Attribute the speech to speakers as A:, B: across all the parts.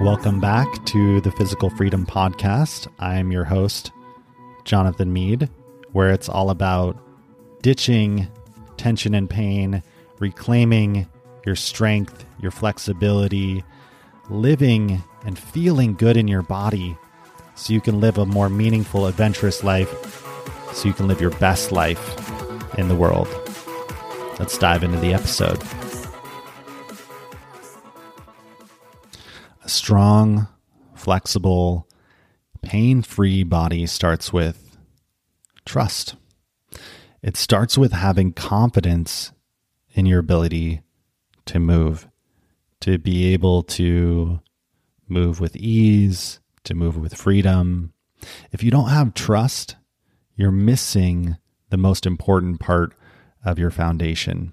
A: Welcome back to the Physical Freedom Podcast. I'm your host, Jonathan Mead, where it's all about ditching tension and pain, reclaiming your strength, your flexibility, living and feeling good in your body so you can live a more meaningful, adventurous life, so you can live your best life in the world. Let's dive into the episode. Strong, flexible, pain free body starts with trust. It starts with having confidence in your ability to move, to be able to move with ease, to move with freedom. If you don't have trust, you're missing the most important part of your foundation.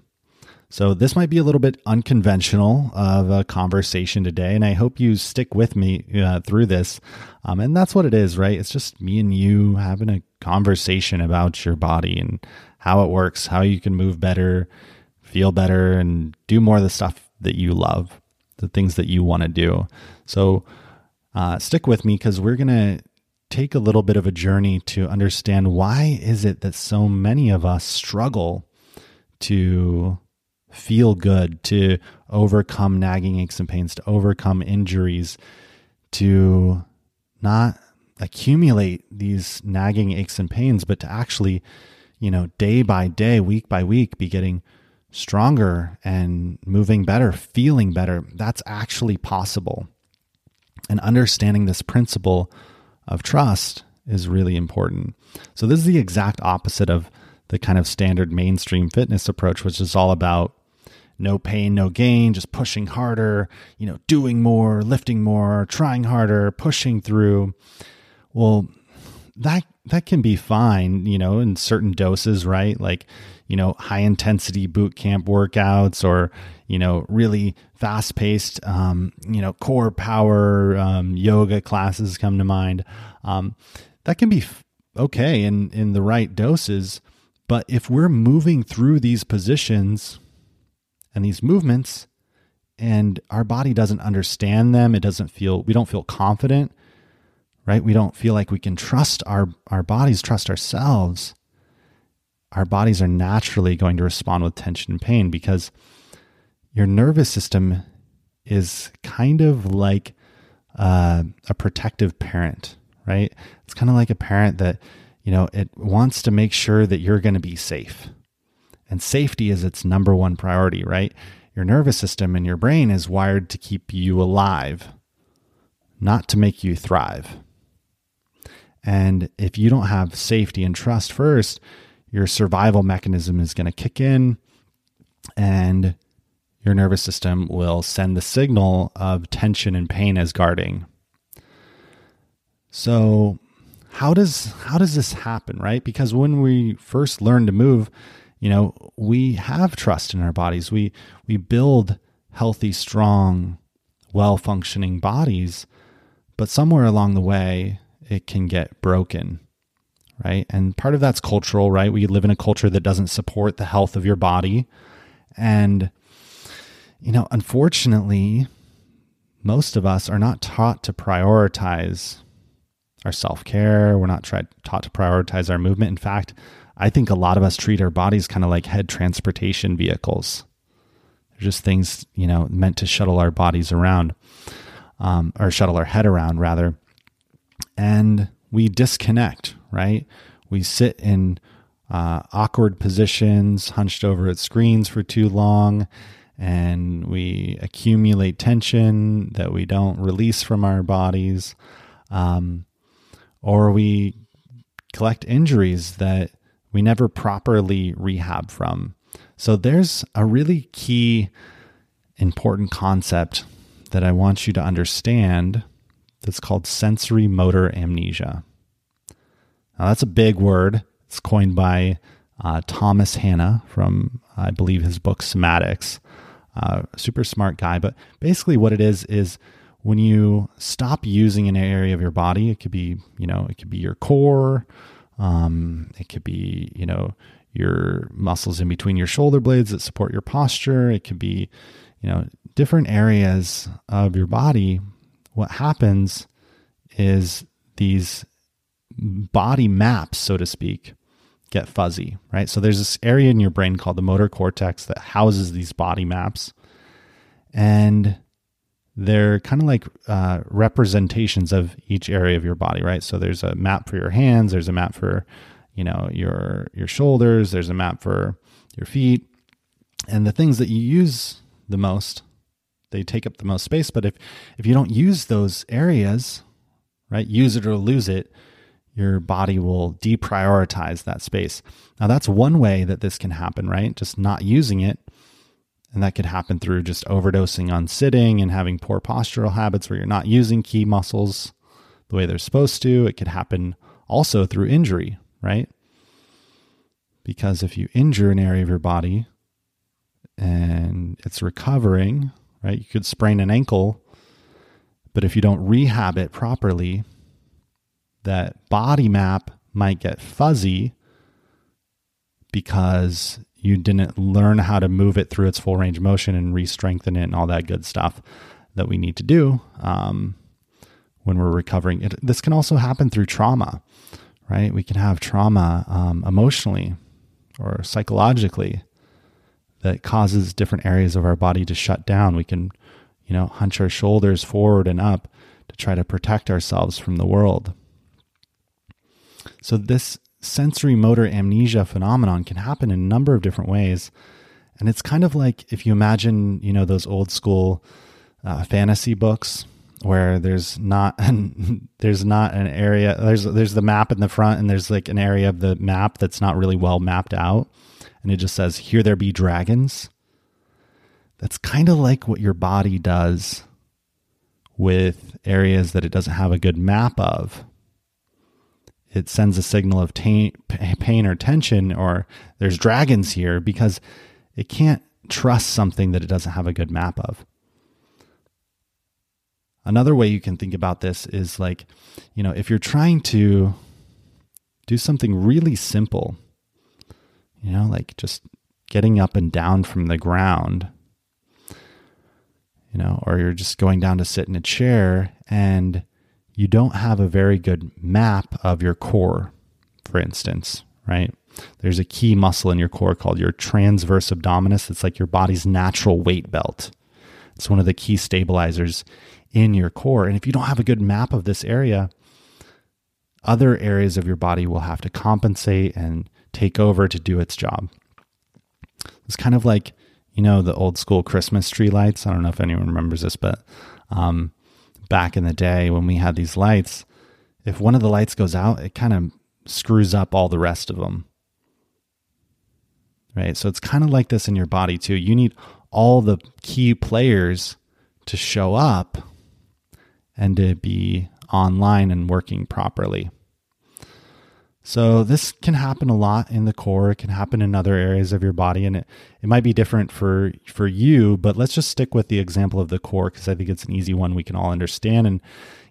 A: So, this might be a little bit unconventional of a conversation today, and I hope you stick with me uh, through this. Um, and that's what it is, right? It's just me and you having a conversation about your body and how it works, how you can move better, feel better, and do more of the stuff that you love, the things that you want to do. So, uh, stick with me because we're going to take a little bit of a journey to understand why is it that so many of us struggle to feel good, to overcome nagging aches and pains, to overcome injuries, to not accumulate these nagging aches and pains, but to actually, you know, day by day, week by week, be getting stronger and moving better, feeling better. That's actually possible. And understanding this principle of trust is really important. So, this is the exact opposite of the kind of standard mainstream fitness approach, which is all about no pain, no gain, just pushing harder, you know, doing more, lifting more, trying harder, pushing through. Well, that that can be fine, you know, in certain doses, right? Like, you know, high intensity boot camp workouts or, you know, really fast paced, um, you know, CorePower um, yoga classes come to mind. Um, that can be f- okay in, in the right doses. But if we're moving through these positions and these movements and our body doesn't understand them, it doesn't feel, we don't feel confident, right? We don't feel like we can trust our, our bodies, trust ourselves. Our bodies are naturally going to respond with tension and pain because your nervous system is kind of like uh, a protective parent, right? It's kind of like a parent that, you know, it wants to make sure that you're going to be safe. And safety is its number one priority, right? Your nervous system and your brain is wired to keep you alive, not to make you thrive. And if you don't have safety and trust first, your survival mechanism is going to kick in and your nervous system will send the signal of tension and pain as guarding. So, how does how does this happen, right? Because when we first learn to move, you know, we have trust in our bodies. We we build healthy, strong, well-functioning bodies, but somewhere along the way, it can get broken, right? And part of that's cultural, right? We live in a culture that doesn't support the health of your body. And, you know, unfortunately, most of us are not taught to prioritize our self care. We're not tried, taught to prioritize our movement. In fact, I think a lot of us treat our bodies kind of like head transportation vehicles. They're just things, you know, meant to shuttle our bodies around, um, or shuttle our head around, rather and we disconnect, right? We sit in uh, awkward positions, hunched over at screens for too long, and we accumulate tension that we don't release from our bodies, um, or we collect injuries that we never properly rehab from. So there's a really key, important concept that I want you to understand that's called sensory motor amnesia. Now, that's a big word. It's coined by uh, Thomas Hanna from, I believe, his book Somatics. Uh, super smart guy. But basically, what it is is when you stop using an area of your body, it could be, you know, it could be your core, um, it could be, you know, your muscles in between your shoulder blades that support your posture. It could be, you know, different areas of your body, what happens is these body maps, so to speak, get fuzzy, right? So there's this area in your brain called the motor cortex that houses these body maps. And they're kind of like uh, representations of each area of your body, right? So there's a map for your hands, there's a map for, you know, your your shoulders, there's a map for your feet, and the things that you use the most, they take up the most space. But if if you don't use those areas, right, use it or lose it, your body will deprioritize that space. Now that's one way that this can happen, right? Just not using it and that could happen through just overdosing on sitting and having poor postural habits where you're not using key muscles the way they're supposed to. It could happen also through injury, right? Because if you injure an area of your body and it's recovering, right, you could sprain an ankle, but if you don't rehab it properly, that body map might get fuzzy because you didn't learn how to move it through its full range of motion and re-strengthen it and all that good stuff that we need to do um, when we're recovering. It, this can also happen through trauma, right? We can have trauma um, emotionally or psychologically that causes different areas of our body to shut down. We can, you know, hunch our shoulders forward and up to try to protect ourselves from the world. So this sensory motor amnesia phenomenon can happen in a number of different ways. And it's kind of like if you imagine, you know, those old school uh, fantasy books where there's not an, there's not an area there's there's the map in the front and there's like an area of the map that's not really well mapped out. And it just says here there be dragons. That's kind of like what your body does with areas that it doesn't have a good map of it sends a signal of t- pain or tension or there's dragons here because it can't trust something that it doesn't have a good map of. Another way you can think about this is like, you know, if you're trying to do something really simple, you know, like just getting up and down from the ground, you know, or you're just going down to sit in a chair and you don't have a very good map of your core, for instance, right? There's a key muscle in your core called your transverse abdominis. It's like your body's natural weight belt. It's one of the key stabilizers in your core. And if you don't have a good map of this area, other areas of your body will have to compensate and take over to do its job. It's kind of like, you know, the old school Christmas tree lights. I don't know if anyone remembers this, but um, back in the day when we had these lights, if one of the lights goes out, it kind of screws up all the rest of them. Right? So it's kind of like this in your body too. You need all the key players to show up and to be online and working properly. So this can happen a lot in the core. It can happen in other areas of your body, and it, it might be different for for you. But let's just stick with the example of the core because I think it's an easy one we can all understand. And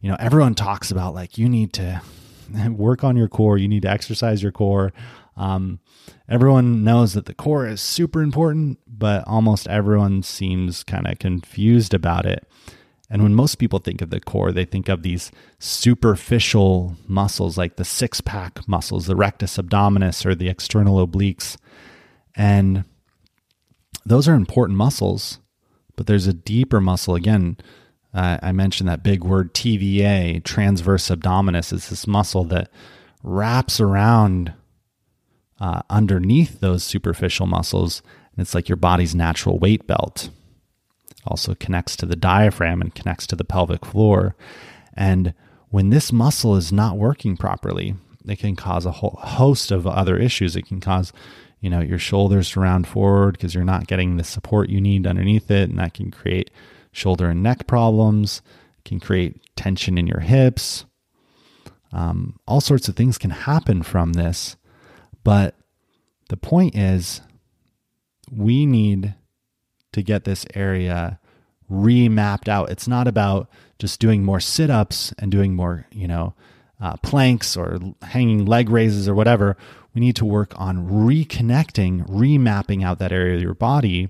A: you know, everyone talks about like you need to work on your core, you need to exercise your core. Um, everyone knows that the core is super important, but almost everyone seems kind of confused about it. And when most people think of the core, they think of these superficial muscles like the six pack muscles, the rectus abdominis or the external obliques. And those are important muscles, but there's a deeper muscle. Again, uh, I mentioned that big word TVA, transverse abdominis, is this muscle that wraps around uh, underneath those superficial muscles. And it's like your body's natural weight belt also connects to the diaphragm and connects to the pelvic floor. And when this muscle is not working properly, it can cause a whole host of other issues. It can cause, you know, your shoulders to round forward because you're not getting the support you need underneath it, and that can create shoulder and neck problems. It can create tension in your hips. Um, all sorts of things can happen from this, but the point is, we need to get this area remapped out. It's not about just doing more sit ups and doing more, you know, uh, planks or hanging leg raises or whatever. We need to work on reconnecting, remapping out that area of your body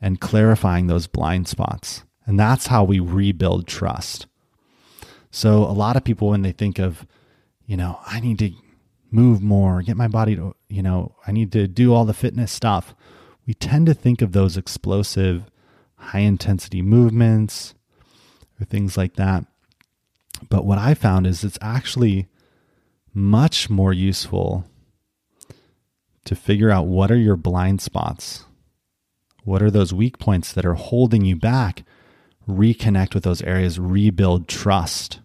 A: and clarifying those blind spots. And that's how we rebuild trust. So, a lot of people, when they think of, you know, I need to move more, get my body to, you know, I need to do all the fitness stuff, we tend to think of those explosive, high intensity movements or things like that. But what I found is it's actually much more useful to figure out what are your blind spots what are those weak points that are holding you back? Reconnect with those areas, rebuild trust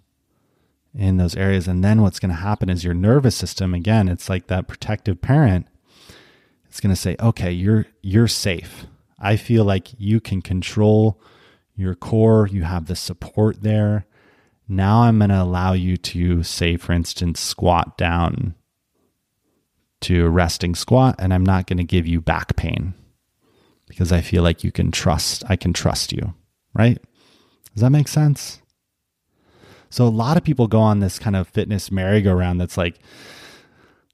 A: in those areas. And then what's going to happen is your nervous system, again, it's like that protective parent. It's going to say, okay, you're, you're safe. I feel like you can control your core. You have the support there. Now I'm going to allow you to, say, for instance, squat down to a resting squat, and I'm not going to give you back pain because I feel like you can trust, I can trust you, right? Does that make sense? So a lot of people go on this kind of fitness merry-go-round that's like,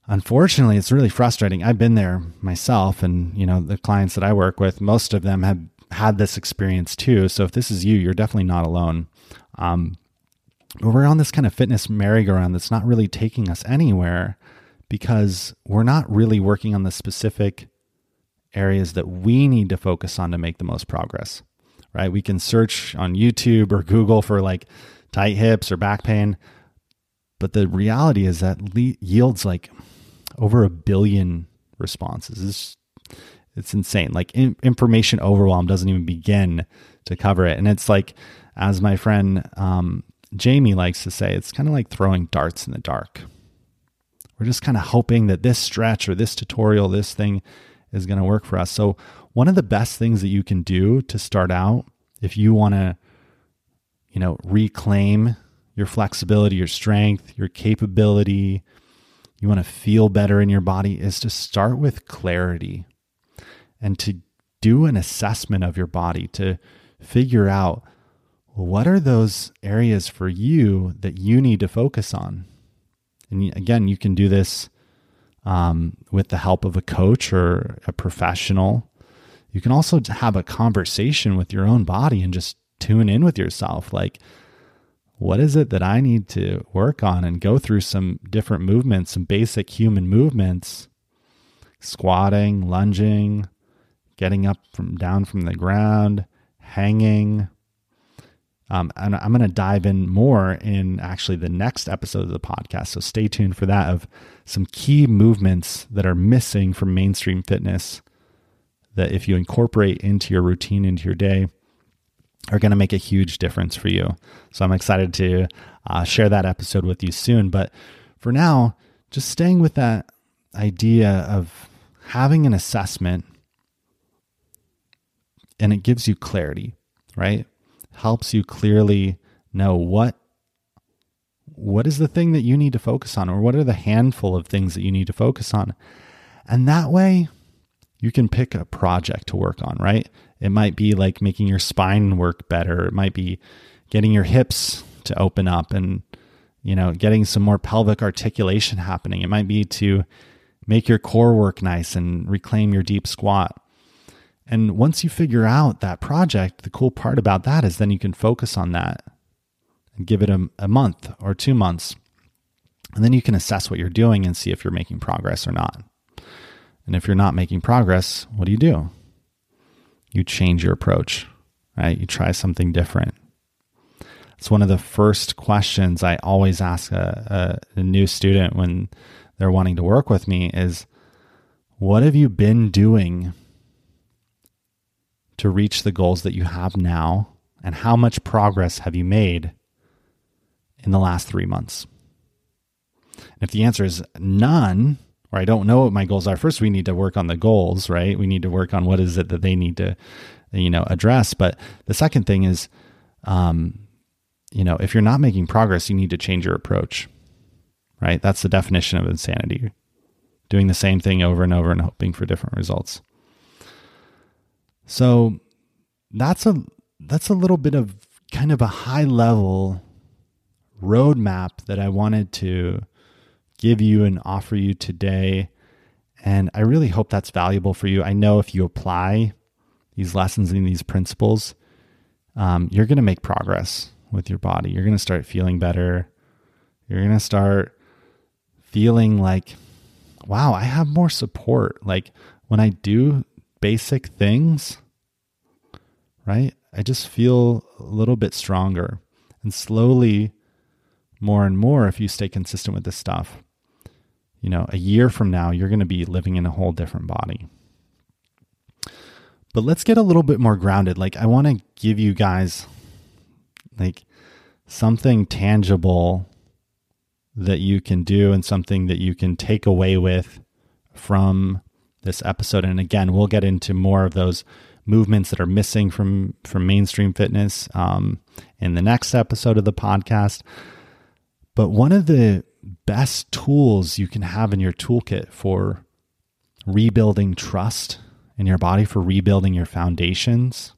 A: unfortunately, it's really frustrating. I've been there myself, and you know, the clients that I work with, most of them have had this experience too. So if this is you, you're definitely not alone. Um, but we're on this kind of fitness merry-go-round that's not really taking us anywhere because we're not really working on the specific areas that we need to focus on to make the most progress, right? We can search on YouTube or Google for like tight hips or back pain, but the reality is that le- yields like over a billion responses. It's, it's insane. Like in- information overwhelm doesn't even begin to cover it. And it's like, as my friend um, Jamie likes to say, it's kind of like throwing darts in the dark. We're just kind of hoping that this stretch or this tutorial, this thing is going to work for us. So, one of the best things that you can do to start out if you want to you know, reclaim your flexibility, your strength, your capability, you want to feel better in your body is to start with clarity and to do an assessment of your body to figure out what are those areas for you that you need to focus on. And again, you can do this um, with the help of a coach or a professional. You can also have a conversation with your own body and just tune in with yourself. Like, what is it that I need to work on and go through some different movements, some basic human movements, squatting, lunging, getting up from down from the ground, hanging, um, and I'm going to dive in more in actually the next episode of the podcast. So stay tuned for that of some key movements that are missing from mainstream fitness that if you incorporate into your routine, into your day, are going to make a huge difference for you. So I'm excited to uh, share that episode with you soon. But for now, just staying with that idea of having an assessment and it gives you clarity, right? helps you clearly know what what is the thing that you need to focus on or what are the handful of things that you need to focus on and that way you can pick a project to work on right it might be like making your spine work better it might be getting your hips to open up and you know getting some more pelvic articulation happening it might be to make your core work nice and reclaim your deep squat and once you figure out that project, the cool part about that is then you can focus on that and give it a, a month or two months. And then you can assess what you're doing and see if you're making progress or not. And if you're not making progress, what do you do? You change your approach, right? You try something different. It's one of the first questions I always ask a, a, a new student when they're wanting to work with me is, what have you been doing to reach the goals that you have now? And how much progress have you made in the last three months? And if the answer is none, or I don't know what my goals are, first we need to work on the goals, right? We need to work on what is it that they need to, you know, address. But the second thing is, um, you know, if you're not making progress, you need to change your approach, right? That's the definition of insanity. Doing the same thing over and over and hoping for different results. So that's a that's a little bit of kind of a high level roadmap that I wanted to give you and offer you today. And I really hope that's valuable for you. I know if you apply these lessons and these principles, um, you're going to make progress with your body. You're going to start feeling better. You're going to start feeling like, wow, I have more support. Like when I do basic things, right? I just feel a little bit stronger. And slowly, more and more, if you stay consistent with this stuff, you know, a year from now, you're going to be living in a whole different body. But let's get a little bit more grounded. Like, I want to give you guys like something tangible that you can do and something that you can take away with from this episode. And again, we'll get into more of those movements that are missing from from mainstream fitness um, in the next episode of the podcast. But one of the best tools you can have in your toolkit for rebuilding trust in your body, for rebuilding your foundations,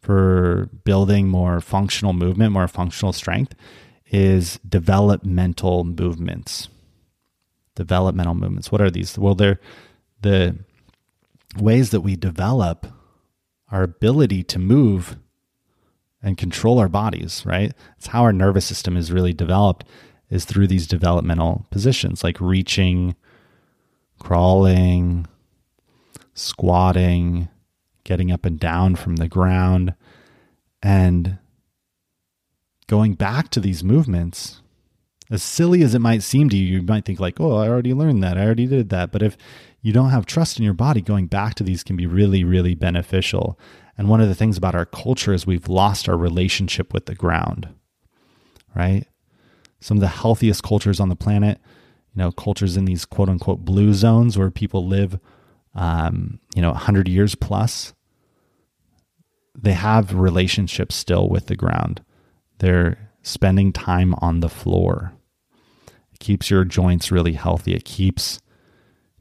A: for building more functional movement, more functional strength, is developmental movements. Developmental movements. What are these? Well, they're the ways that we develop our ability to move and control our bodies, right? It's how our nervous system is really developed is through these developmental positions like reaching, crawling, squatting, getting up and down from the ground and going back to these movements as silly as it might seem to you you might think like oh i already learned that i already did that but if you don't have trust in your body, going back to these can be really, really beneficial. And one of the things about our culture is we've lost our relationship with the ground, right? Some of the healthiest cultures on the planet, you know, cultures in these quote unquote blue zones where people live, um, you know, 100 years plus, they have relationships still with the ground. They're spending time on the floor. It keeps your joints really healthy. It keeps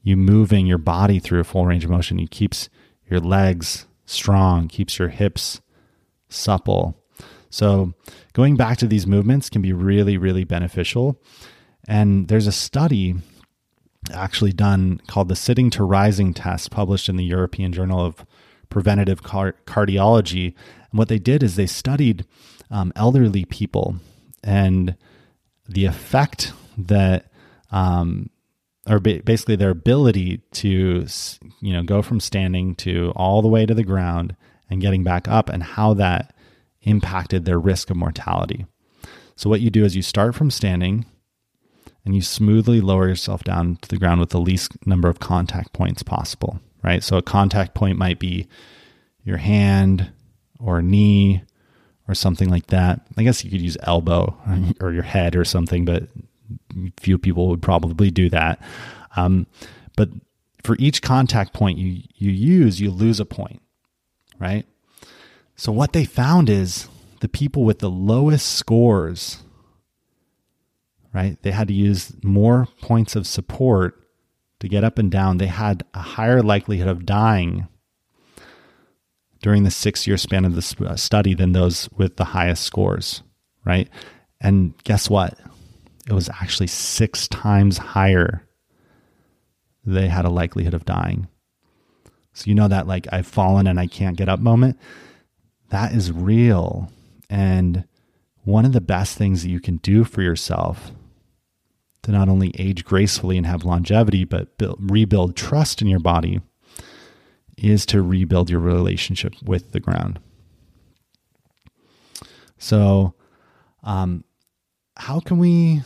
A: you moving your body through a full range of motion. It keeps your legs strong, keeps your hips supple. So, going back to these movements can be really, really beneficial. And there's a study actually done called the sitting to rising test, published in the European Journal of Preventive Car- Cardiology. And what they did is they studied um, elderly people and the effect that um, or basically their ability to you know go from standing to all the way to the ground and getting back up and how that impacted their risk of mortality. So what you do is you start from standing and you smoothly lower yourself down to the ground with the least number of contact points possible, right? So a contact point might be your hand or knee or something like that. I guess you could use elbow or your head or something, but few people would probably do that. Um, but for each contact point you, you use, you lose a point, right? So what they found is the people with the lowest scores, right? They had to use more points of support to get up and down. They had a higher likelihood of dying during the six year span of the uh, study than those with the highest scores, right? And guess what? it was actually six times higher. They had a likelihood of dying. So, you know, that like I've fallen and I can't get up moment, that is real. And one of the best things that you can do for yourself to not only age gracefully and have longevity, but build, rebuild trust in your body is to rebuild your relationship with the ground. So, um, how can we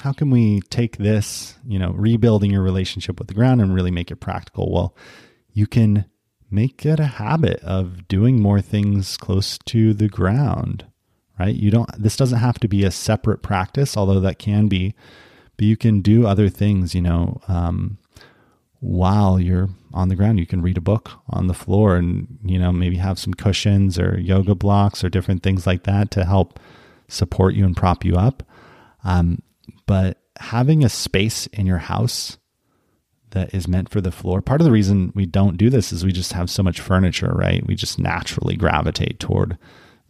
A: how can we take this, you know, rebuilding your relationship with the ground and really make it practical? Well, you can make it a habit of doing more things close to the ground, right? You don't, this doesn't have to be a separate practice, although that can be, but you can do other things, you know, um, while you're on the ground. You can read a book on the floor and, you know, maybe have some cushions or yoga blocks or different things like that to help support you and prop you up. Um, but having a space in your house that is meant for the floor. Part of the reason we don't do this is we just have so much furniture, right? We just naturally gravitate toward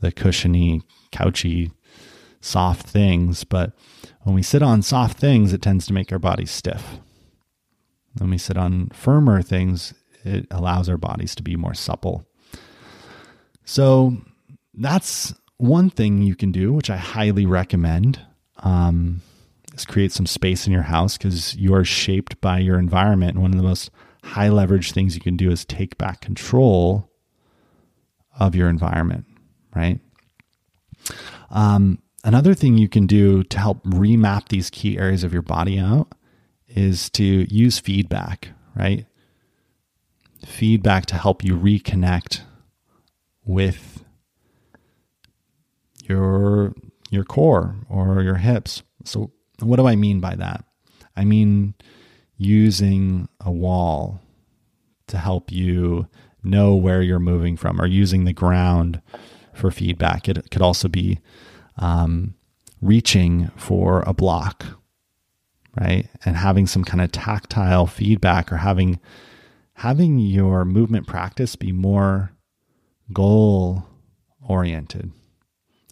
A: the cushiony, couchy, soft things. But when we sit on soft things, it tends to make our bodies stiff. When we sit on firmer things, it allows our bodies to be more supple. So that's one thing you can do, which I highly recommend. Um, is create some space in your house because you are shaped by your environment. And one of the most high leverage things you can do is take back control of your environment, right? Um, another thing you can do to help remap these key areas of your body out is to use feedback, right? Feedback to help you reconnect with your your core or your hips. So what do I mean by that? I mean using a wall to help you know where you're moving from or using the ground for feedback. It could also be um, reaching for a block, right? And having some kind of tactile feedback or having having your movement practice be more goal oriented,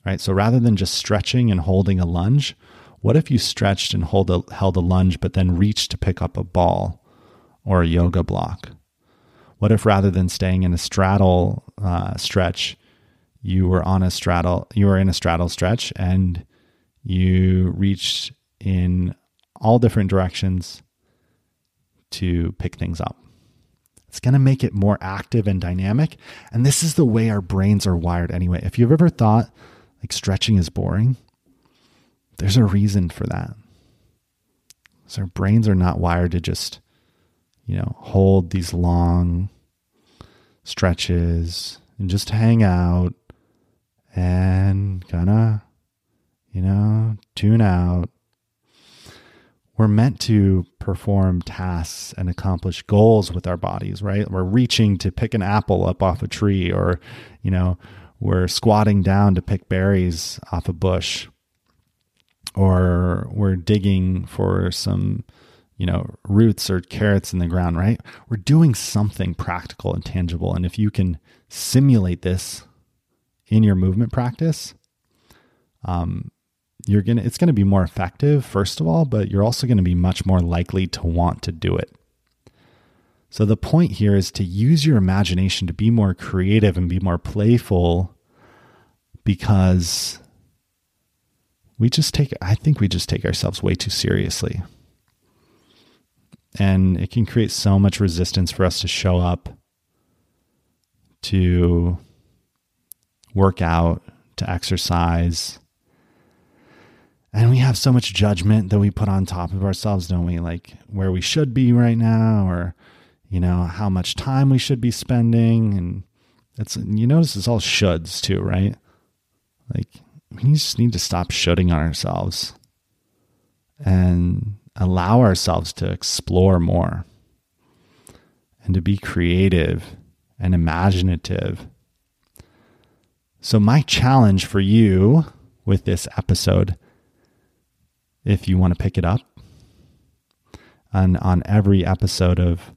A: right? So rather than just stretching and holding a lunge, what if you stretched and hold a, held a lunge, but then reached to pick up a ball or a yoga block? What if rather than staying in a straddle uh, stretch, you were on a straddle, you were in a straddle stretch and you reached in all different directions to pick things up? It's going to make it more active and dynamic. And this is the way our brains are wired anyway. If you've ever thought like stretching is boring, there's a reason for that. So our brains are not wired to just, you know, hold these long stretches and just hang out and kind of, you know, tune out. We're meant to perform tasks and accomplish goals with our bodies, right? We're reaching to pick an apple up off a tree, or, you know, we're squatting down to pick berries off a bush or we're digging for some you know roots or carrots in the ground right? We're doing something practical and tangible. And if you can simulate this in your movement practice um, you're gonna it's gonna be more effective first of all but you're also gonna be much more likely to want to do it. So the point here is to use your imagination to be more creative and be more playful because we just take I think we just take ourselves way too seriously. And it can create so much resistance for us to show up to work out, to exercise. And we have so much judgment that we put on top of ourselves, don't we? Like where we should be right now or you know, how much time we should be spending and it's you notice it's all shoulds too, right? Like we just need to stop shutting on ourselves and allow ourselves to explore more and to be creative and imaginative. So, my challenge for you with this episode, if you want to pick it up, and on every episode of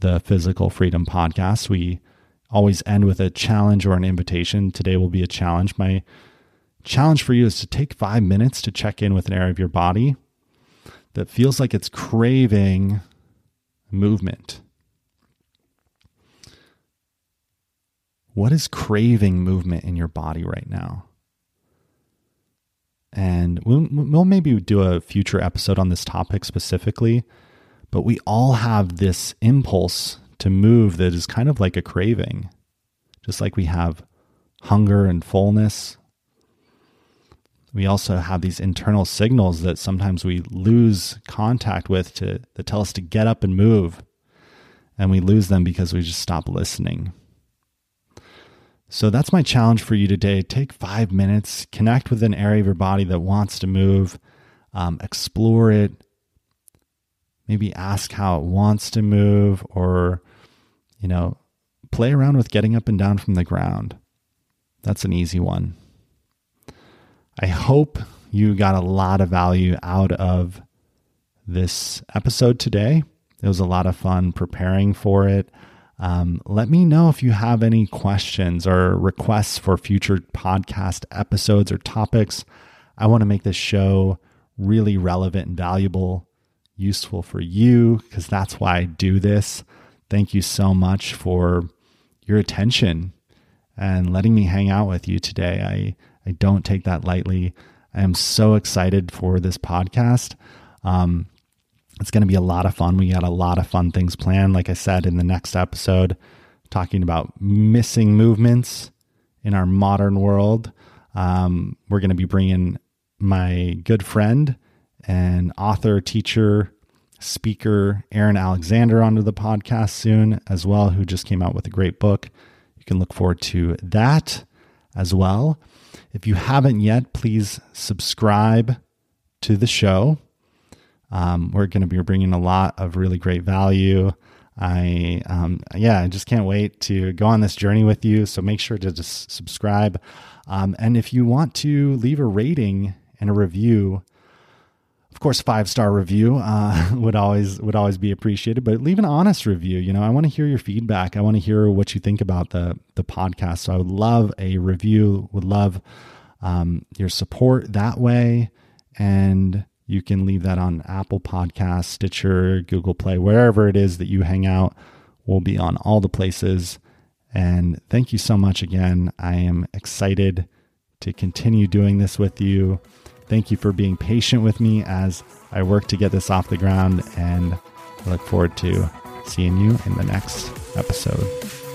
A: the Physical Freedom Podcast, we always end with a challenge or an invitation. Today will be a challenge. My challenge for you is to take five minutes to check in with an area of your body that feels like it's craving movement. What is craving movement in your body right now? And we'll, we'll maybe do a future episode on this topic specifically, but we all have this impulse to move that is kind of like a craving, just like we have hunger and fullness we also have these internal signals that sometimes we lose contact with to that tell us to get up and move. And we lose them because we just stop listening. So that's my challenge for you today. Take five minutes connect with an area of your body that wants to move um, explore it. Maybe ask how it wants to move or you know play around with getting up and down from the ground. That's an easy one I hope you got a lot of value out of this episode today. It was a lot of fun preparing for it. Um, let me know if you have any questions or requests for future podcast episodes or topics. I want to make this show really relevant and valuable, useful for you, because that's why I do this. thank you so much for your attention and letting me hang out with you today. I, I don't take that lightly. I am so excited for this podcast. Um, it's going to be a lot of fun. We got a lot of fun things planned. Like I said in the next episode, talking about missing movements in our modern world. Um, we're going to be bringing my good friend and author, teacher, speaker Aaron Alexander onto the podcast soon as well, who just came out with a great book. You can look forward to that as well. If you haven't yet, please subscribe to the show. Um, we're going to be bringing a lot of really great value. I, um, yeah, I just can't wait to go on this journey with you. So make sure to just subscribe. Um, and if you want to leave a rating and a review, of course, five star review uh, would always would always be appreciated. But leave an honest review. You know, I want to hear your feedback. I want to hear what you think about the the podcast. So I would love a review. Would love um, your support that way. And you can leave that on Apple Podcast, Stitcher, Google Play, wherever it is that you hang out. We'll be on all the places. And thank you so much again. I am excited to continue doing this with you. Thank you for being patient with me as I work to get this off the ground, and I look forward to seeing you in the next episode.